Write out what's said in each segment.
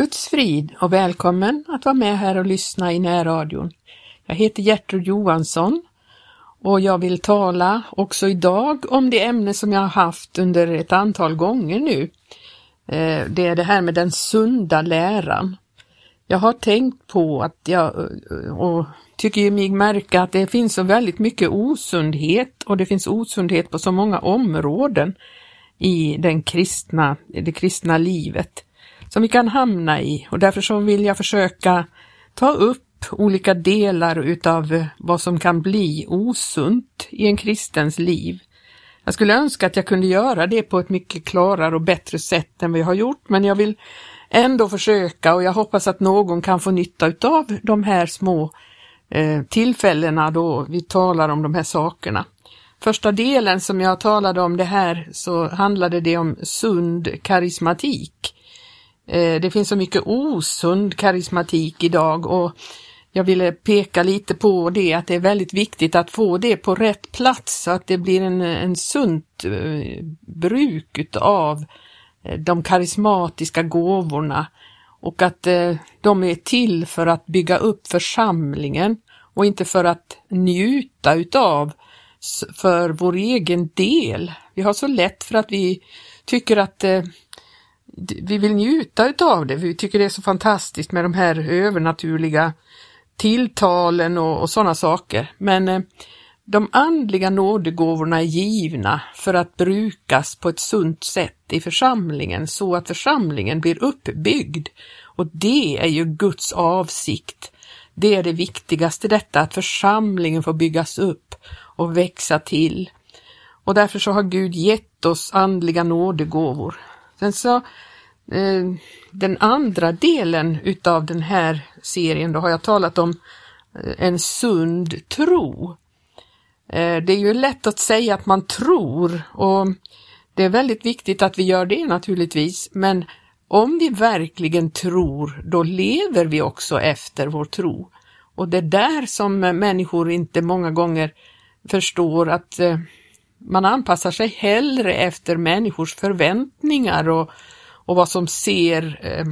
Guds frid och välkommen att vara med här och lyssna i närradion. Jag heter Gertrud Johansson och jag vill tala också idag om det ämne som jag har haft under ett antal gånger nu. Eh, det är det här med den sunda läran. Jag har tänkt på att jag eh, och tycker mig märka att det finns så väldigt mycket osundhet och det finns osundhet på så många områden i den kristna, det kristna livet som vi kan hamna i och därför så vill jag försöka ta upp olika delar utav eh, vad som kan bli osunt i en kristens liv. Jag skulle önska att jag kunde göra det på ett mycket klarare och bättre sätt än vi har gjort, men jag vill ändå försöka och jag hoppas att någon kan få nytta utav de här små eh, tillfällena då vi talar om de här sakerna. Första delen som jag talade om det här så handlade det om sund karismatik. Eh, det finns så mycket osund karismatik idag och jag ville peka lite på det att det är väldigt viktigt att få det på rätt plats så att det blir en, en sunt eh, bruk utav eh, de karismatiska gåvorna och att de är till för att bygga upp församlingen och inte för att njuta utav för vår egen del. Vi har så lätt för att vi tycker att vi vill njuta utav det. Vi tycker det är så fantastiskt med de här övernaturliga tilltalen och, och sådana saker. Men eh, de andliga nådegåvorna är givna för att brukas på ett sunt sätt i församlingen så att församlingen blir uppbyggd. Och det är ju Guds avsikt. Det är det viktigaste detta, att församlingen får byggas upp och växa till. Och därför så har Gud gett oss andliga nådegåvor. Sen så eh, den andra delen utav den här serien, då har jag talat om eh, en sund tro. Eh, det är ju lätt att säga att man tror och det är väldigt viktigt att vi gör det naturligtvis, men om vi verkligen tror, då lever vi också efter vår tro. Och det är där som människor inte många gånger förstår att eh, man anpassar sig hellre efter människors förväntningar och, och vad som ser eh,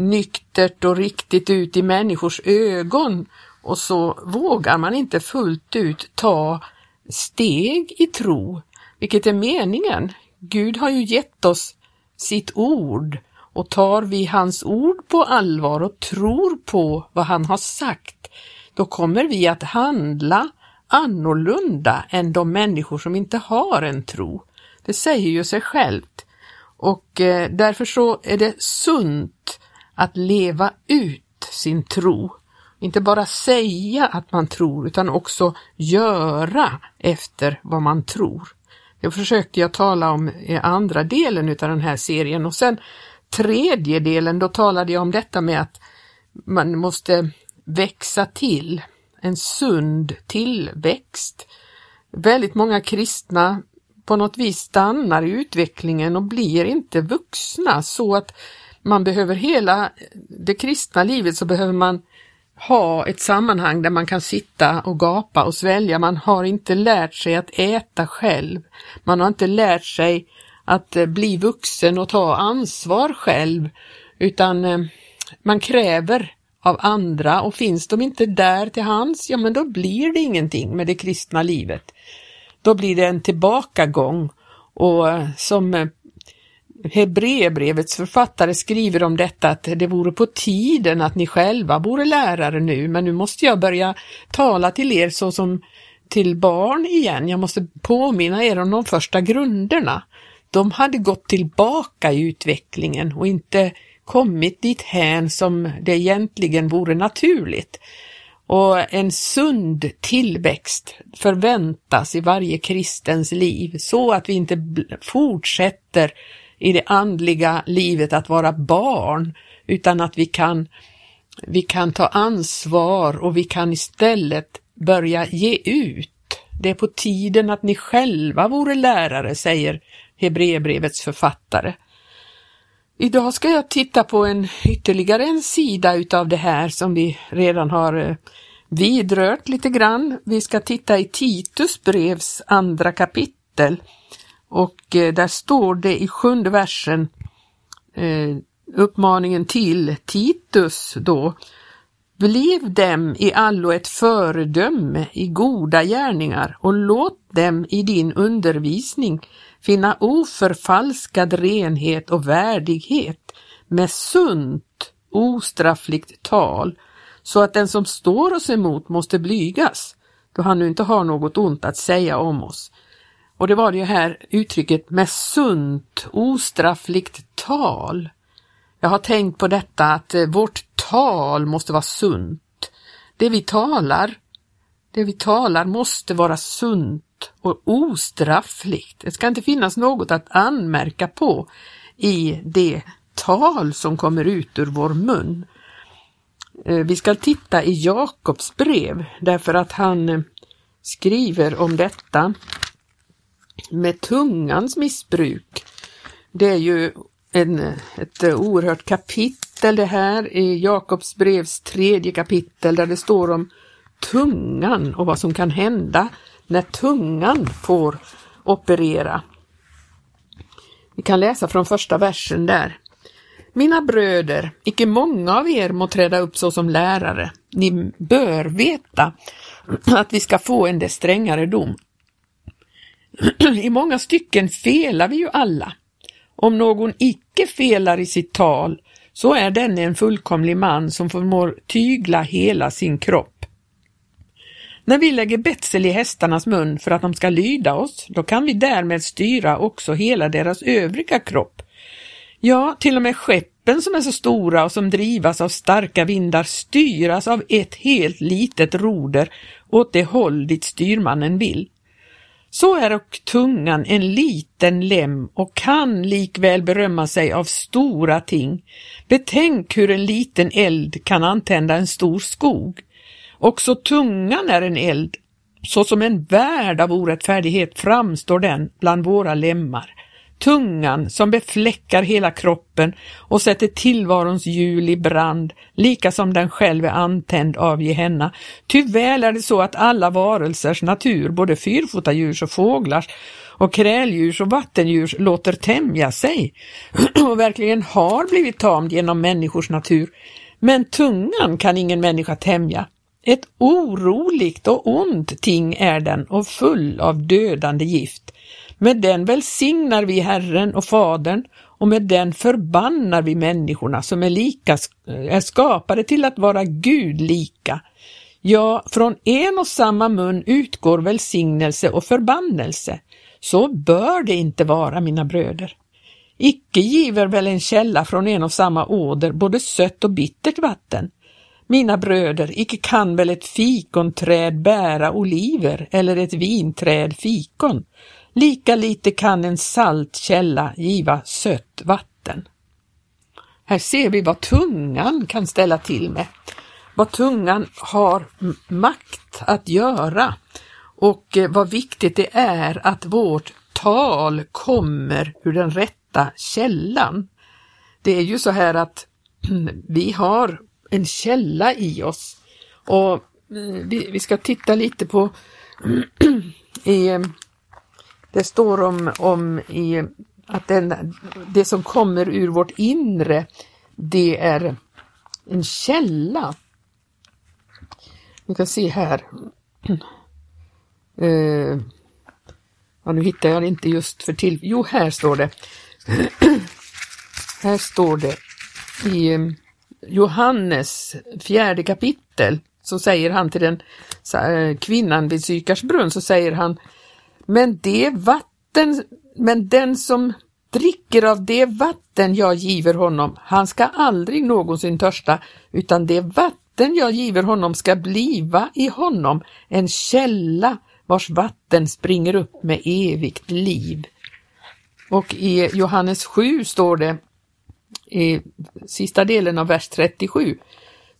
nyktert och riktigt ut i människors ögon och så vågar man inte fullt ut ta steg i tro, vilket är meningen. Gud har ju gett oss sitt ord och tar vi hans ord på allvar och tror på vad han har sagt, då kommer vi att handla annorlunda än de människor som inte har en tro. Det säger ju sig självt. Och eh, därför så är det sunt att leva ut sin tro. Inte bara säga att man tror utan också göra efter vad man tror. Det försökte jag tala om i andra delen av den här serien och sen tredje delen då talade jag om detta med att man måste växa till en sund tillväxt. Väldigt många kristna på något vis stannar i utvecklingen och blir inte vuxna så att man behöver hela det kristna livet så behöver man ha ett sammanhang där man kan sitta och gapa och svälja. Man har inte lärt sig att äta själv. Man har inte lärt sig att eh, bli vuxen och ta ansvar själv utan eh, man kräver av andra och finns de inte där till hands, ja men då blir det ingenting med det kristna livet. Då blir det en tillbakagång och eh, som eh, Hebreerbrevets författare skriver om detta att det vore på tiden att ni själva vore lärare nu, men nu måste jag börja tala till er så som till barn igen. Jag måste påminna er om de första grunderna. De hade gått tillbaka i utvecklingen och inte kommit dit hän som det egentligen vore naturligt. Och en sund tillväxt förväntas i varje kristens liv så att vi inte fortsätter i det andliga livet att vara barn utan att vi kan, vi kan ta ansvar och vi kan istället börja ge ut. Det är på tiden att ni själva vore lärare, säger Hebreerbrevets författare. Idag ska jag titta på en ytterligare en sida utav det här som vi redan har eh, vidrört lite grann. Vi ska titta i Titus brevs andra kapitel och eh, där står det i sjunde versen eh, uppmaningen till Titus då. Bliv dem i allo ett föredöme i goda gärningar och låt dem i din undervisning finna oförfalskad renhet och värdighet med sunt, ostraffligt tal, så att den som står oss emot måste blygas, då han nu inte har något ont att säga om oss. Och det var det här uttrycket med sunt, ostraffligt tal. Jag har tänkt på detta att eh, vårt tal måste vara sunt. Det vi talar, det vi talar måste vara sunt och ostraffligt. Det ska inte finnas något att anmärka på i det tal som kommer ut ur vår mun. Eh, vi ska titta i Jakobs brev därför att han eh, skriver om detta med tungans missbruk. Det är ju en, ett oerhört kapitel det här i Jakobs brevs tredje kapitel där det står om tungan och vad som kan hända när tungan får operera. Vi kan läsa från första versen där. Mina bröder, icke många av er må träda upp såsom lärare. Ni bör veta att vi ska få en dess strängare dom. I många stycken felar vi ju alla. Om någon icke felar i sitt tal, så är denne en fullkomlig man som förmår tygla hela sin kropp. När vi lägger betsel i hästarnas mun för att de ska lyda oss, då kan vi därmed styra också hela deras övriga kropp. Ja, till och med skeppen som är så stora och som drivas av starka vindar styras av ett helt litet roder åt det håll dit styrmannen vill. Så är och tungan en liten lem och kan likväl berömma sig av stora ting. Betänk hur en liten eld kan antända en stor skog. Också tungan är en eld, så som en värld av orättfärdighet framstår den bland våra lemmar tungan som befläckar hela kroppen och sätter tillvarons hjul i brand, lika som den själv är antänd av Gehenna. Tyvärr är det så att alla varelsers natur, både fyrfotadjurs och fåglars och kräldjurs och vattendjurs låter tämja sig och verkligen har blivit tamd genom människors natur. Men tungan kan ingen människa tämja. Ett oroligt och ont ting är den och full av dödande gift. Med den välsignar vi Herren och Fadern och med den förbannar vi människorna som är, lika, eh, är skapade till att vara Gud lika. Ja, från en och samma mun utgår välsignelse och förbannelse. Så bör det inte vara, mina bröder. Icke giver väl en källa från en och samma åder både sött och bittert vatten. Mina bröder, icke kan väl ett fikonträd bära oliver eller ett vinträd fikon. Lika lite kan en salt källa giva sött vatten. Här ser vi vad tungan kan ställa till med, vad tungan har makt att göra och eh, vad viktigt det är att vårt tal kommer ur den rätta källan. Det är ju så här att vi har en källa i oss och eh, vi ska titta lite på i eh, det står om, om i, att den, det som kommer ur vårt inre, det är en källa. Vi kan se här. Uh, ja, nu hittar jag det inte just för till. Jo, här står det. här står det i eh, Johannes fjärde kapitel så säger han till den eh, kvinnan vid Sykars brunn så säger han men det vatten, men den som dricker av det vatten jag giver honom, han ska aldrig någonsin törsta, utan det vatten jag giver honom ska bliva i honom en källa vars vatten springer upp med evigt liv. Och i Johannes 7 står det i sista delen av vers 37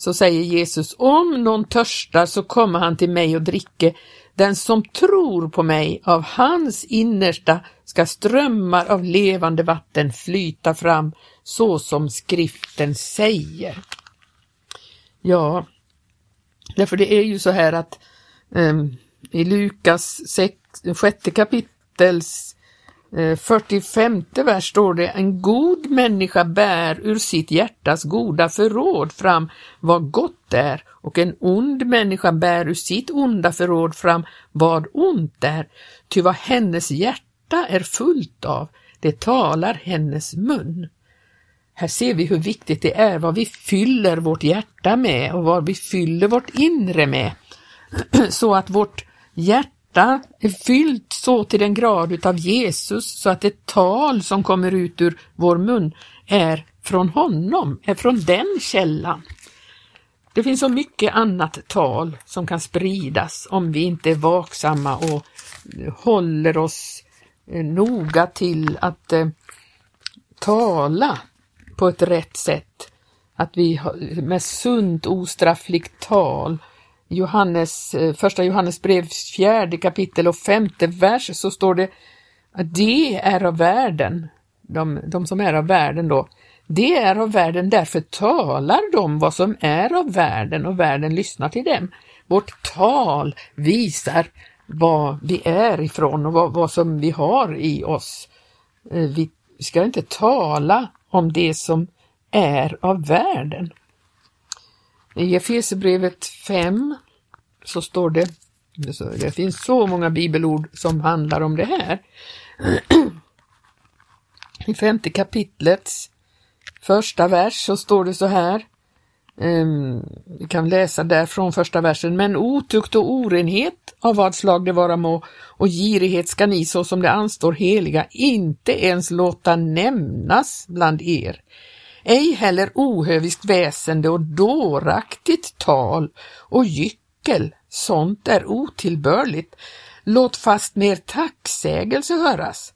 så säger Jesus, om någon törstar så kommer han till mig och dricker. Den som tror på mig, av hans innersta ska strömmar av levande vatten flyta fram, så som skriften säger. Ja, därför det är ju så här att um, i Lukas 6, sjätte kapitels Eh, 45 vers står det, en god människa bär ur sitt hjärtas goda förråd fram vad gott är och en ond människa bär ur sitt onda förråd fram vad ont är. Ty vad hennes hjärta är fullt av, det talar hennes mun. Här ser vi hur viktigt det är vad vi fyller vårt hjärta med och vad vi fyller vårt inre med. Så att vårt hjärta är fyllt så till den grad utav Jesus så att det tal som kommer ut ur vår mun är från honom, är från den källan. Det finns så mycket annat tal som kan spridas om vi inte är vaksamma och håller oss eh, noga till att eh, tala på ett rätt sätt. Att vi med sunt ostraffligt tal Johannes, eh, första Johannes brev, fjärde kapitel och femte vers så står det att det är av världen, de, de som är av världen då, det är av världen, därför talar de vad som är av världen och världen lyssnar till dem. Vårt tal visar vad vi är ifrån och vad, vad som vi har i oss. Eh, vi ska inte tala om det som är av världen. I Efesierbrevet 5 så står det, det finns så många bibelord som handlar om det här. I femte kapitlets första vers så står det så här, um, vi kan läsa där från första versen, men otukt och orenhet av vad slag det vara må och girighet ska ni så som det anstår heliga inte ens låta nämnas bland er ej heller ohöviskt väsende och dåraktigt tal och gyckel, sånt är otillbörligt. Låt fast mer tacksägelse höras.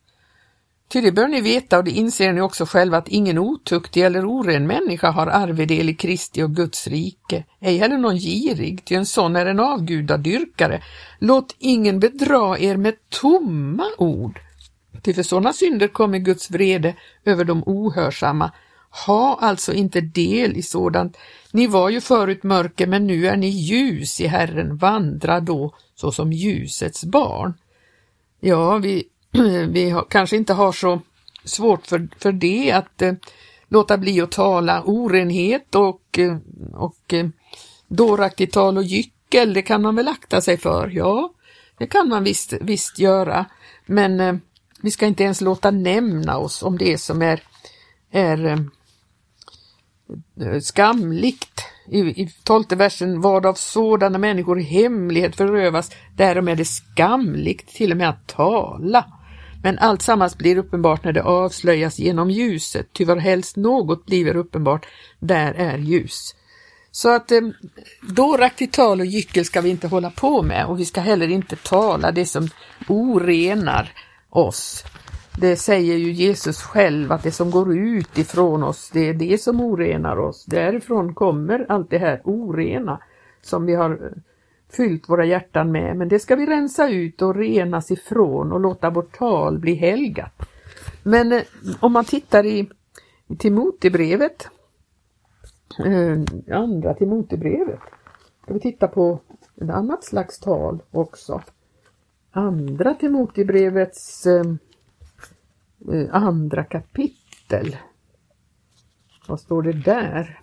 Ty det bör ni veta och det inser ni också själva att ingen otuktig eller oren människa har arvedel i Kristi och Guds rike, ej heller någon girig, ty en sån är en avgudadyrkare. Låt ingen bedra er med tomma ord, ty för sådana synder kommer Guds vrede över de ohörsamma, ha alltså inte del i sådant. Ni var ju förut mörker, men nu är ni ljus i Herren, vandra då såsom ljusets barn. Ja, vi, vi har, kanske inte har så svårt för, för det att eh, låta bli att tala orenhet och, eh, och eh, dåraktigt tal och gyckel, det kan man väl akta sig för, ja, det kan man visst, visst göra, men eh, vi ska inte ens låta nämna oss om det som är, är eh, skamligt. I, i tolfte versen, vad av sådana människor i hemlighet förövas, därom är det skamligt till och med att tala. Men allt sammans blir uppenbart när det avslöjas genom ljuset, ty helst något blir uppenbart, där är ljus. Så att eh, dåraktigt tal och gyckel ska vi inte hålla på med och vi ska heller inte tala det som orenar oss. Det säger ju Jesus själv att det som går ut ifrån oss, det är det som orenar oss. Därifrån kommer allt det här orena som vi har fyllt våra hjärtan med. Men det ska vi rensa ut och renas ifrån och låta vårt tal bli helgat. Men eh, om man tittar i, i Timotebrevet, eh, andra Timotebrevet, ska vi titta på ett annat slags tal också. Andra Timotebrevets Eh, Eh, andra kapitel. Vad står det där?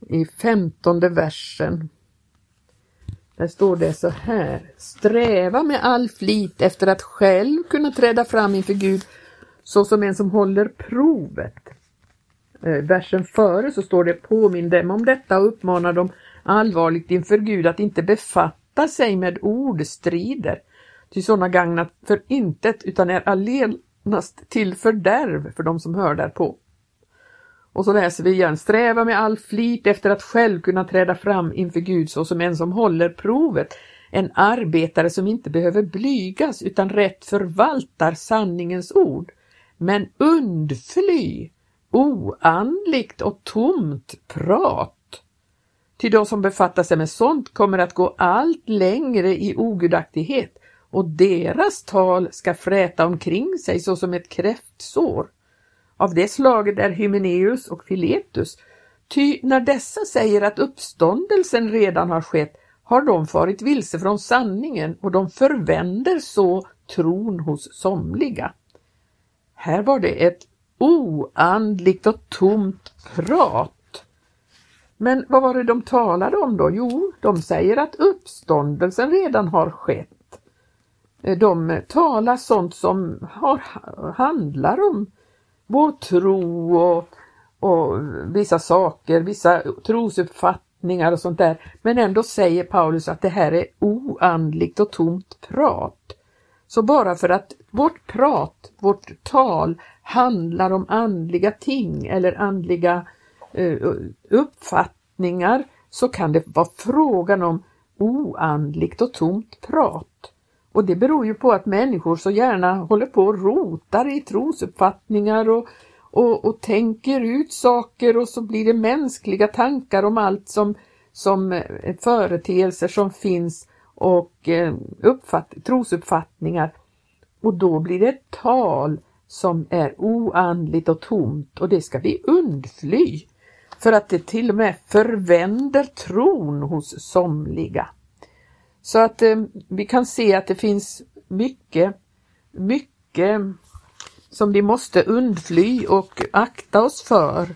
I femtonde versen. Där står det så här. Sträva med all flit efter att själv kunna träda fram inför Gud såsom en som håller provet. Eh, versen före så står det påminn dem om detta och uppmanar dem allvarligt inför Gud att inte befatta sig med ordstrider Ty sådana gagnat för intet utan är allenast till fördärv för de som hör därpå. Och så läser vi igen, sträva med all flit efter att själv kunna träda fram inför Gud såsom en som håller provet, en arbetare som inte behöver blygas utan rätt förvaltar sanningens ord. Men undfly oandligt och tomt prat. Ty de som befattar sig med sånt kommer att gå allt längre i ogudaktighet och deras tal ska fräta omkring sig såsom ett kräftsår. Av det slaget är Hymeneus och Filetus, ty när dessa säger att uppståndelsen redan har skett har de farit vilse från sanningen och de förvänder så tron hos somliga. Här var det ett oandligt och tomt prat. Men vad var det de talade om då? Jo, de säger att uppståndelsen redan har skett. Eh, de talar sånt som har, handlar om vår tro och, och vissa saker, vissa trosuppfattningar och sånt där. Men ändå säger Paulus att det här är oandligt och tomt prat. Så bara för att vårt prat, vårt tal handlar om andliga ting eller andliga eh, uppfattningar så kan det vara frågan om oandligt och tomt prat. Och det beror ju på att människor så gärna håller på och rotar i trosuppfattningar och, och, och tänker ut saker och så blir det mänskliga tankar om allt som, som eh, företeelser som finns och eh, uppfatt, trosuppfattningar. Och då blir det ett tal som är oandligt och tomt och det ska vi undfly för att det till och med förvänder tron hos somliga. Så att eh, vi kan se att det finns mycket, mycket som vi måste undfly och akta oss för.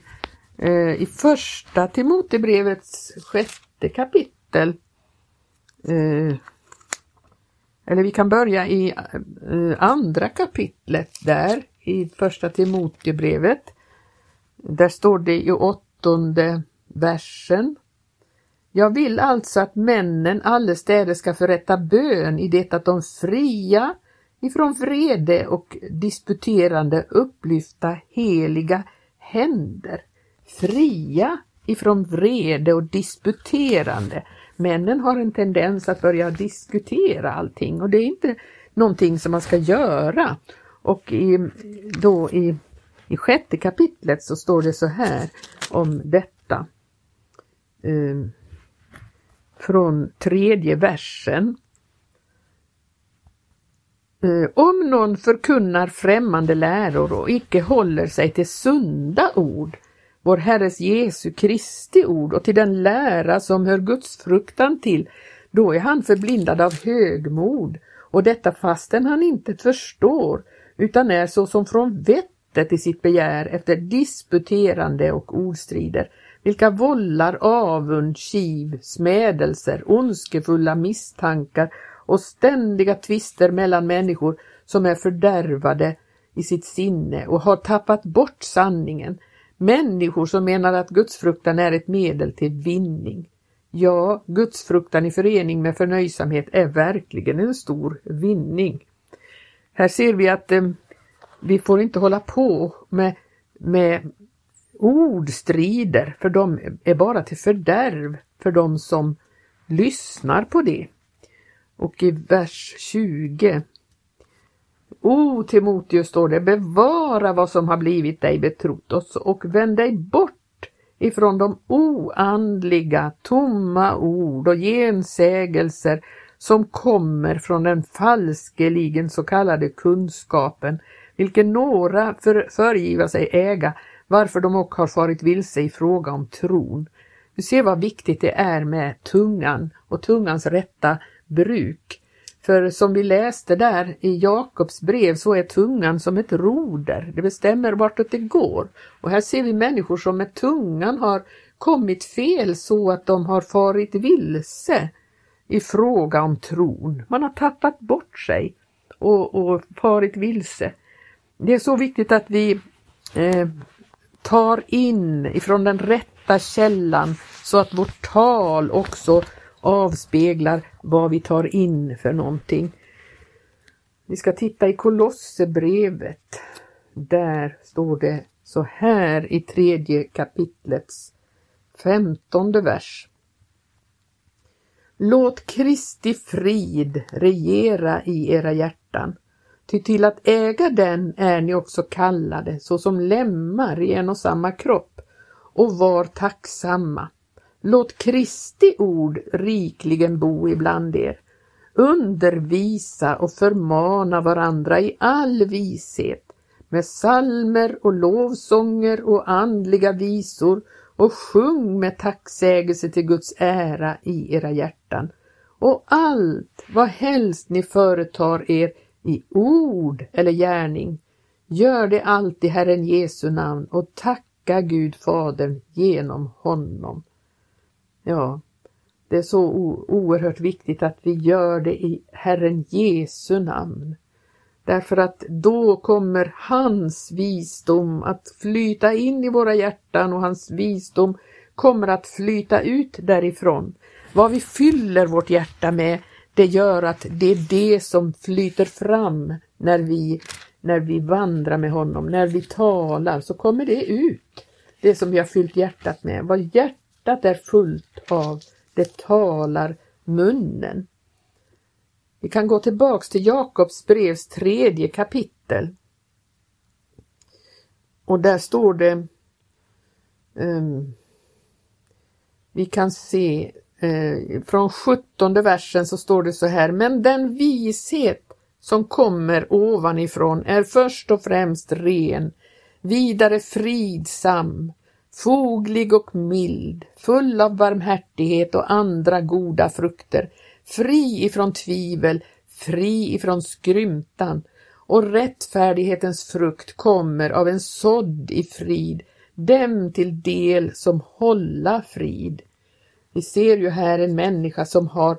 Eh, I första Timotebrevets sjätte kapitel eh, eller vi kan börja i eh, andra kapitlet där i första Timotebrevet. Där står det i åttonde versen. Jag vill alltså att männen allestädes ska förrätta bön i det att de fria ifrån vrede och disputerande upplyfta heliga händer. Fria ifrån vrede och disputerande. Männen har en tendens att börja diskutera allting och det är inte någonting som man ska göra. Och i, då i, i sjätte kapitlet så står det så här om detta. Eh, från tredje versen. Eh, om någon förkunnar främmande läror och icke håller sig till sunda ord vår Herres Jesu Kristi ord och till den lära som hör Guds fruktan till, då är han förblindad av högmod och detta fastän han inte förstår utan är så som från vettet i sitt begär efter disputerande och ordstrider, vilka vållar avund, kiv, smädelser, ondskefulla misstankar och ständiga tvister mellan människor som är fördärvade i sitt sinne och har tappat bort sanningen, Människor som menar att gudsfruktan är ett medel till vinning. Ja, gudsfruktan i förening med förnöjsamhet är verkligen en stor vinning. Här ser vi att eh, vi får inte hålla på med, med Ord strider, för de är bara till fördärv för de som lyssnar på det. Och i vers 20 O Timoteus står det, bevara vad som har blivit dig betrott oss och vänd dig bort ifrån de oandliga, tomma ord och gensägelser som kommer från den falskeligen så kallade kunskapen, vilken några för, föregiva sig äga, varför de också har farit vilse i fråga om tron. Du ser vad viktigt det är med tungan och tungans rätta bruk. För som vi läste där i Jakobs brev så är tungan som ett roder, det bestämmer vartåt det går. Och här ser vi människor som med tungan har kommit fel så att de har farit vilse i fråga om tron. Man har tappat bort sig och, och farit vilse. Det är så viktigt att vi eh, tar in ifrån den rätta källan så att vårt tal också avspeglar vad vi tar in för någonting. Vi ska titta i Kolosserbrevet. Där står det så här i tredje kapitlets femtonde vers. Låt Kristi frid regera i era hjärtan, ty till att äga den är ni också kallade såsom lemmar i en och samma kropp och var tacksamma. Låt Kristi ord rikligen bo ibland er. Undervisa och förmana varandra i all vishet med salmer och lovsånger och andliga visor och sjung med tacksägelse till Guds ära i era hjärtan. Och allt vad helst ni företar er, i ord eller gärning. Gör det allt i Herren Jesu namn och tacka Gud Fadern genom honom. Ja, det är så oerhört viktigt att vi gör det i Herren Jesu namn. Därför att då kommer hans visdom att flyta in i våra hjärtan och hans visdom kommer att flyta ut därifrån. Vad vi fyller vårt hjärta med, det gör att det är det som flyter fram när vi, när vi vandrar med honom, när vi talar, så kommer det ut. Det som vi har fyllt hjärtat med. Vad hjärtat är fullt av, det talar munnen. Vi kan gå tillbaks till Jakobs brevs tredje kapitel. Och där står det um, Vi kan se Eh, från sjuttonde versen så står det så här, men den vishet som kommer ovanifrån är först och främst ren, vidare fridsam, foglig och mild, full av barmhärtighet och andra goda frukter, fri ifrån tvivel, fri ifrån skrymtan och rättfärdighetens frukt kommer av en sådd i frid, dem till del som hålla frid. Vi ser ju här en människa som har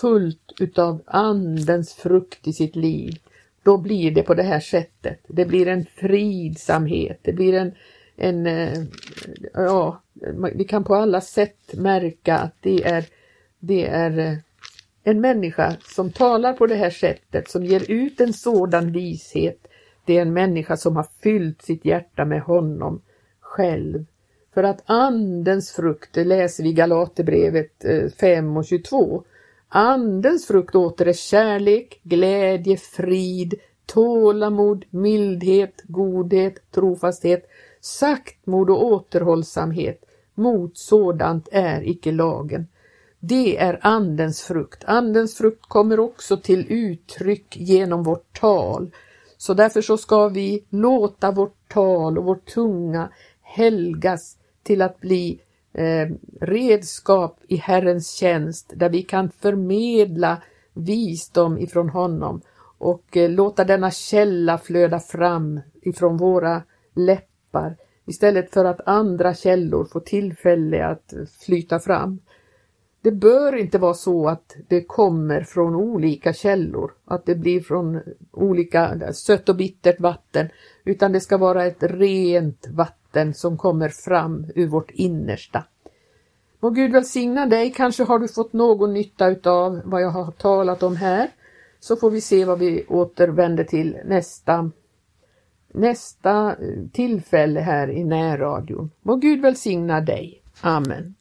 fullt utav andens frukt i sitt liv. Då blir det på det här sättet. Det blir en fridsamhet, det blir en, en eh, ja, vi kan på alla sätt märka att det är, det är eh, en människa som talar på det här sättet, som ger ut en sådan vishet, det är en människa som har fyllt sitt hjärta med honom själv. För att andens frukt, det läser vi i Galaterbrevet eh, 5 och 22, andens frukt åter är kärlek, glädje, frid, tålamod, mildhet, godhet, trofasthet, saktmod och återhållsamhet. Mot sådant är icke lagen. Det är Andens frukt. Andens frukt kommer också till uttryck genom vårt tal. Så därför så ska vi låta vårt tal och vår tunga helgas till att bli eh, redskap i Herrens tjänst där vi kan förmedla visdom ifrån honom och eh, låta denna källa flöda fram ifrån våra läppar istället för att andra källor får tillfälle att flyta fram. Det bör inte vara så att det kommer från olika källor, att det blir från olika sött och bittert vatten, utan det ska vara ett rent vatten som kommer fram ur vårt innersta. Må Gud välsigna dig, kanske har du fått någon nytta utav vad jag har talat om här, så får vi se vad vi återvänder till nästa, nästa eh, tillfälle här i närradion. Må Gud välsigna dig. Amen.